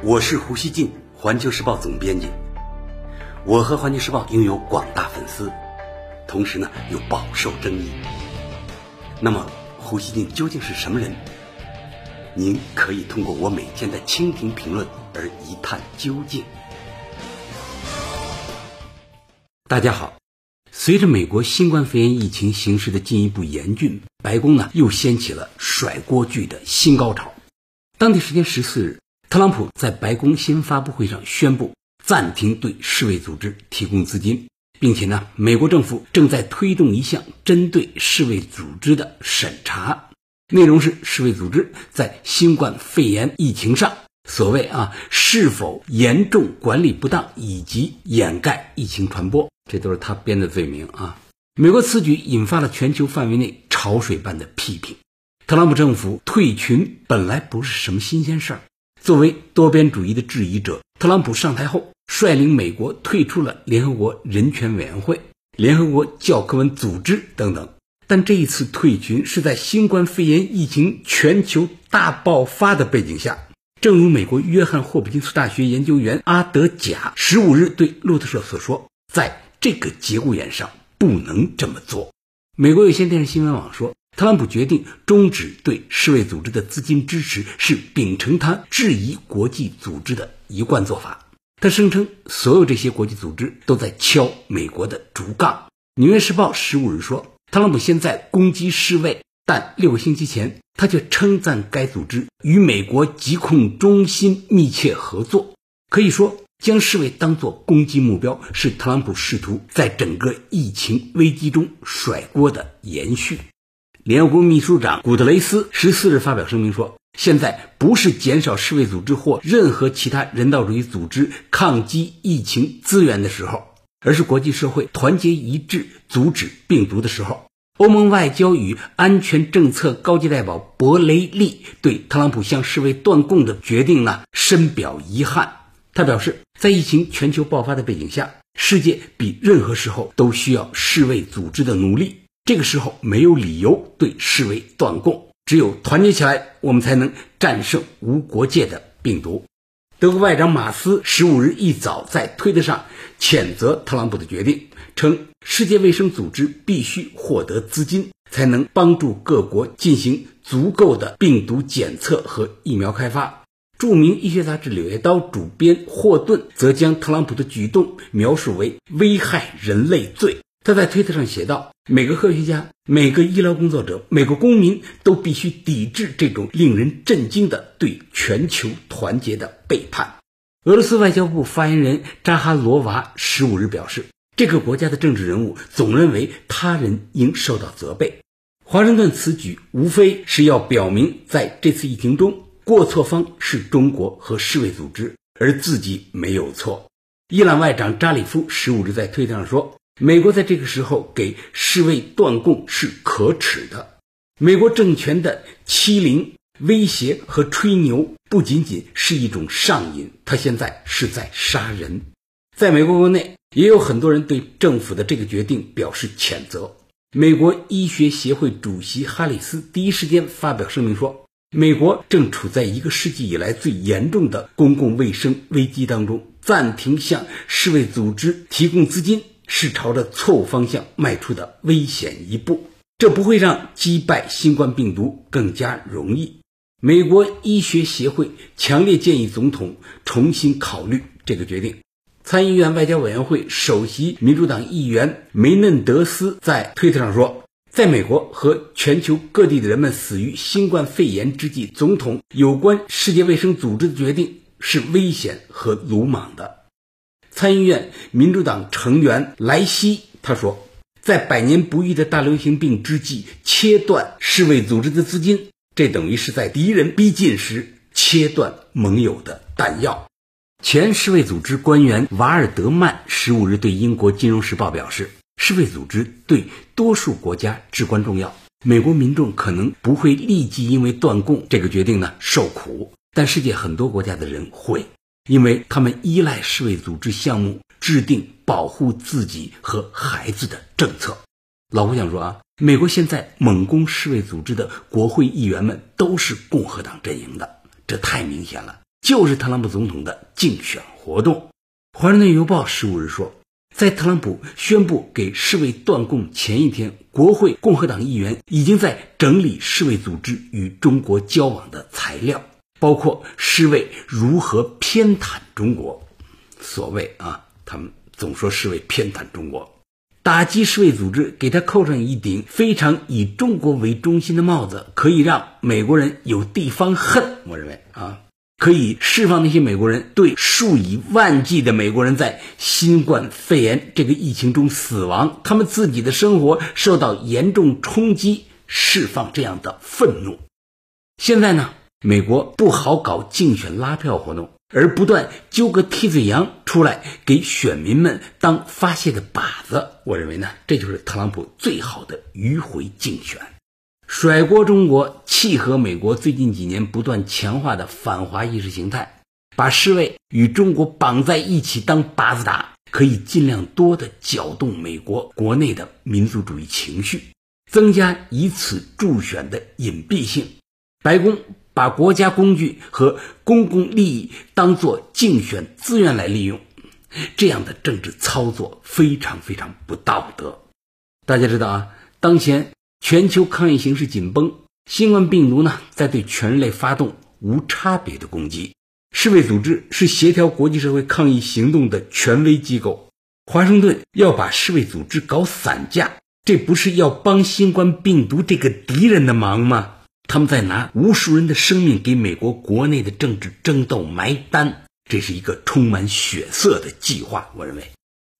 我是胡锡进，环球时报总编辑。我和环球时报拥有广大粉丝，同时呢又饱受争议。那么，胡锡进究竟是什么人？您可以通过我每天的蜻蜓评论而一探究竟。大家好，随着美国新冠肺炎疫情形势的进一步严峻，白宫呢又掀起了甩锅剧的新高潮。当地时间十四日。特朗普在白宫新发布会上宣布暂停对世卫组织提供资金，并且呢，美国政府正在推动一项针对世卫组织的审查，内容是世卫组织在新冠肺炎疫情上所谓啊是否严重管理不当以及掩盖疫情传播，这都是他编的罪名啊。美国此举引发了全球范围内潮水般的批评。特朗普政府退群本来不是什么新鲜事儿。作为多边主义的质疑者，特朗普上台后率领美国退出了联合国人权委员会、联合国教科文组织等等。但这一次退群是在新冠肺炎疫情全球大爆发的背景下。正如美国约翰霍普金斯大学研究员阿德贾十五日对路透社所说，在这个节骨眼上不能这么做。美国有线电视新闻网说。特朗普决定终止对世卫组织的资金支持，是秉承他质疑国际组织的一贯做法。他声称，所有这些国际组织都在敲美国的竹杠。《纽约时报》十五日说，特朗普现在攻击世卫，但六个星期前他却称赞该组织与美国疾控中心密切合作。可以说，将世卫当作攻击目标，是特朗普试图在整个疫情危机中甩锅的延续。联合国秘书长古特雷斯十四日发表声明说：“现在不是减少世卫组织或任何其他人道主义组织抗击疫情资源的时候，而是国际社会团结一致阻止病毒的时候。”欧盟外交与安全政策高级代表博雷利对特朗普向世卫断供的决定呢深表遗憾。他表示，在疫情全球爆发的背景下，世界比任何时候都需要世卫组织的努力。这个时候没有理由对世卫断供，只有团结起来，我们才能战胜无国界的病毒。德国外长马斯十五日一早在推特上谴责特朗普的决定，称世界卫生组织必须获得资金，才能帮助各国进行足够的病毒检测和疫苗开发。著名医学杂志《柳叶刀》主编霍顿则将特朗普的举动描述为危害人类罪。他在推特上写道：“每个科学家、每个医疗工作者、每个公民都必须抵制这种令人震惊的对全球团结的背叛。”俄罗斯外交部发言人扎哈罗娃十五日表示：“这个国家的政治人物总认为他人应受到责备。华盛顿此举无非是要表明，在这次疫情中，过错方是中国和世卫组织，而自己没有错。”伊朗外长扎里夫十五日在推特上说。美国在这个时候给世卫断供是可耻的。美国政权的欺凌、威胁和吹牛不仅仅是一种上瘾，他现在是在杀人。在美国国内，也有很多人对政府的这个决定表示谴责。美国医学协会主席哈里斯第一时间发表声明说：“美国正处在一个世纪以来最严重的公共卫生危机当中，暂停向世卫组织提供资金。”是朝着错误方向迈出的危险一步，这不会让击败新冠病毒更加容易。美国医学协会强烈建议总统重新考虑这个决定。参议院外交委员会首席民主党议员梅嫩德斯在推特上说：“在美国和全球各地的人们死于新冠肺炎之际，总统有关世界卫生组织的决定是危险和鲁莽的。”参议院民主党成员莱西他说：“在百年不遇的大流行病之际，切断世卫组织的资金，这等于是在敌人逼近时切断盟友的弹药。”前世卫组织官员瓦尔德曼十五日对英国金融时报表示：“世卫组织对多数国家至关重要，美国民众可能不会立即因为断供这个决定呢受苦，但世界很多国家的人会。”因为他们依赖世卫组织项目制定保护自己和孩子的政策。老胡想说啊，美国现在猛攻世卫组织的国会议员们都是共和党阵营的，这太明显了。就是特朗普总统的竞选活动。华盛顿邮报十五日说，在特朗普宣布给世卫断供前一天，国会共和党议员已经在整理世卫组织与中国交往的材料，包括世卫如何偏袒中国。所谓啊，他们总说世卫偏袒中国。打击世卫组织，给他扣上一顶非常以中国为中心的帽子，可以让美国人有地方恨。我认为啊，可以释放那些美国人对数以万计的美国人在新冠肺炎这个疫情中死亡，他们自己的生活受到严重冲击，释放这样的愤怒。现在呢，美国不好搞竞选拉票活动。而不断揪个替罪羊出来给选民们当发泄的靶子，我认为呢，这就是特朗普最好的迂回竞选，甩锅中国，契合美国最近几年不断强化的反华意识形态，把世卫与中国绑在一起当靶子打，可以尽量多的搅动美国国内的民族主义情绪，增加以此助选的隐蔽性。白宫。把国家工具和公共利益当作竞选资源来利用，这样的政治操作非常非常不道德。大家知道啊，当前全球抗疫形势紧绷，新冠病毒呢在对全人类发动无差别的攻击。世卫组织是协调国际社会抗疫行动的权威机构，华盛顿要把世卫组织搞散架，这不是要帮新冠病毒这个敌人的忙吗？他们在拿无数人的生命给美国国内的政治争斗埋单，这是一个充满血色的计划。我认为，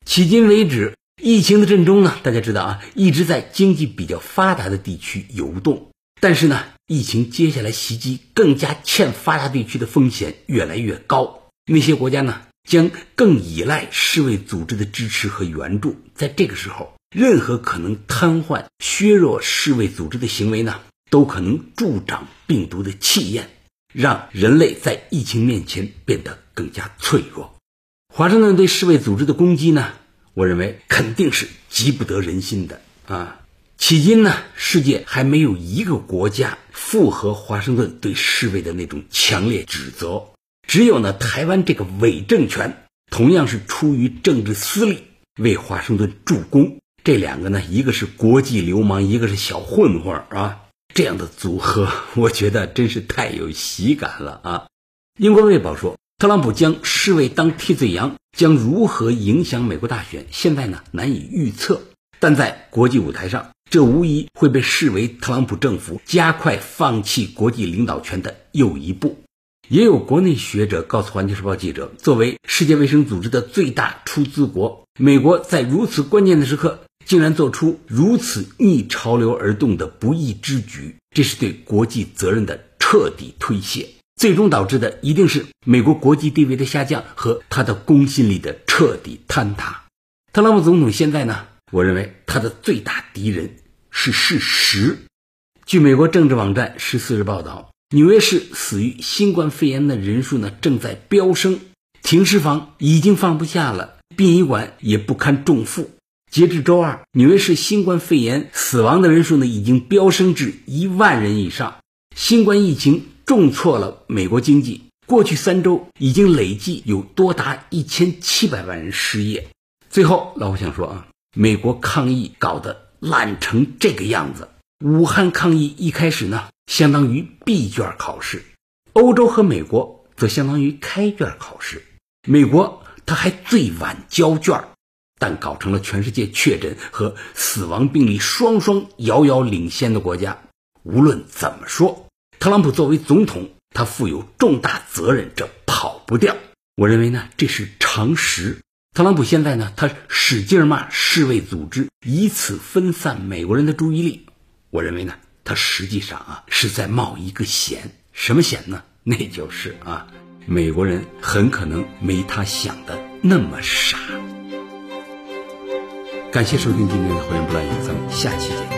迄今为止，疫情的阵中呢，大家知道啊，一直在经济比较发达的地区游动。但是呢，疫情接下来袭击更加欠发达地区的风险越来越高。那些国家呢，将更依赖世卫组织的支持和援助。在这个时候，任何可能瘫痪、削弱世卫组织的行为呢？都可能助长病毒的气焰，让人类在疫情面前变得更加脆弱。华盛顿对世卫组织的攻击呢？我认为肯定是急不得人心的啊！迄今呢，世界还没有一个国家附和华盛顿对世卫的那种强烈指责，只有呢台湾这个伪政权，同样是出于政治私利为华盛顿助攻。这两个呢，一个是国际流氓，一个是小混混啊！这样的组合，我觉得真是太有喜感了啊！英国卫报说，特朗普将世卫当替罪羊，将如何影响美国大选？现在呢难以预测，但在国际舞台上，这无疑会被视为特朗普政府加快放弃国际领导权的又一步。也有国内学者告诉《环球时报》记者，作为世界卫生组织的最大出资国，美国在如此关键的时刻。竟然做出如此逆潮流而动的不义之举，这是对国际责任的彻底推卸，最终导致的一定是美国国际地位的下降和他的公信力的彻底坍塌。特朗普总统现在呢，我认为他的最大敌人是事实。据美国政治网站十四日报道，纽约市死于新冠肺炎的人数呢正在飙升，停尸房已经放不下了，殡仪馆也不堪重负。截至周二，纽约市新冠肺炎死亡的人数呢已经飙升至一万人以上。新冠疫情重挫了美国经济，过去三周已经累计有多达一千七百万人失业。最后，老胡想说啊，美国抗疫搞得烂成这个样子。武汉抗疫一开始呢，相当于闭卷考试；欧洲和美国则相当于开卷考试。美国它还最晚交卷儿。但搞成了全世界确诊和死亡病例双双遥遥领先的国家。无论怎么说，特朗普作为总统，他负有重大责任，这跑不掉。我认为呢，这是常识。特朗普现在呢，他使劲骂世卫组织，以此分散美国人的注意力。我认为呢，他实际上啊是在冒一个险。什么险呢？那就是啊，美国人很可能没他想的那么傻。感谢收听今天的《火焰不乱》，咱们下期见。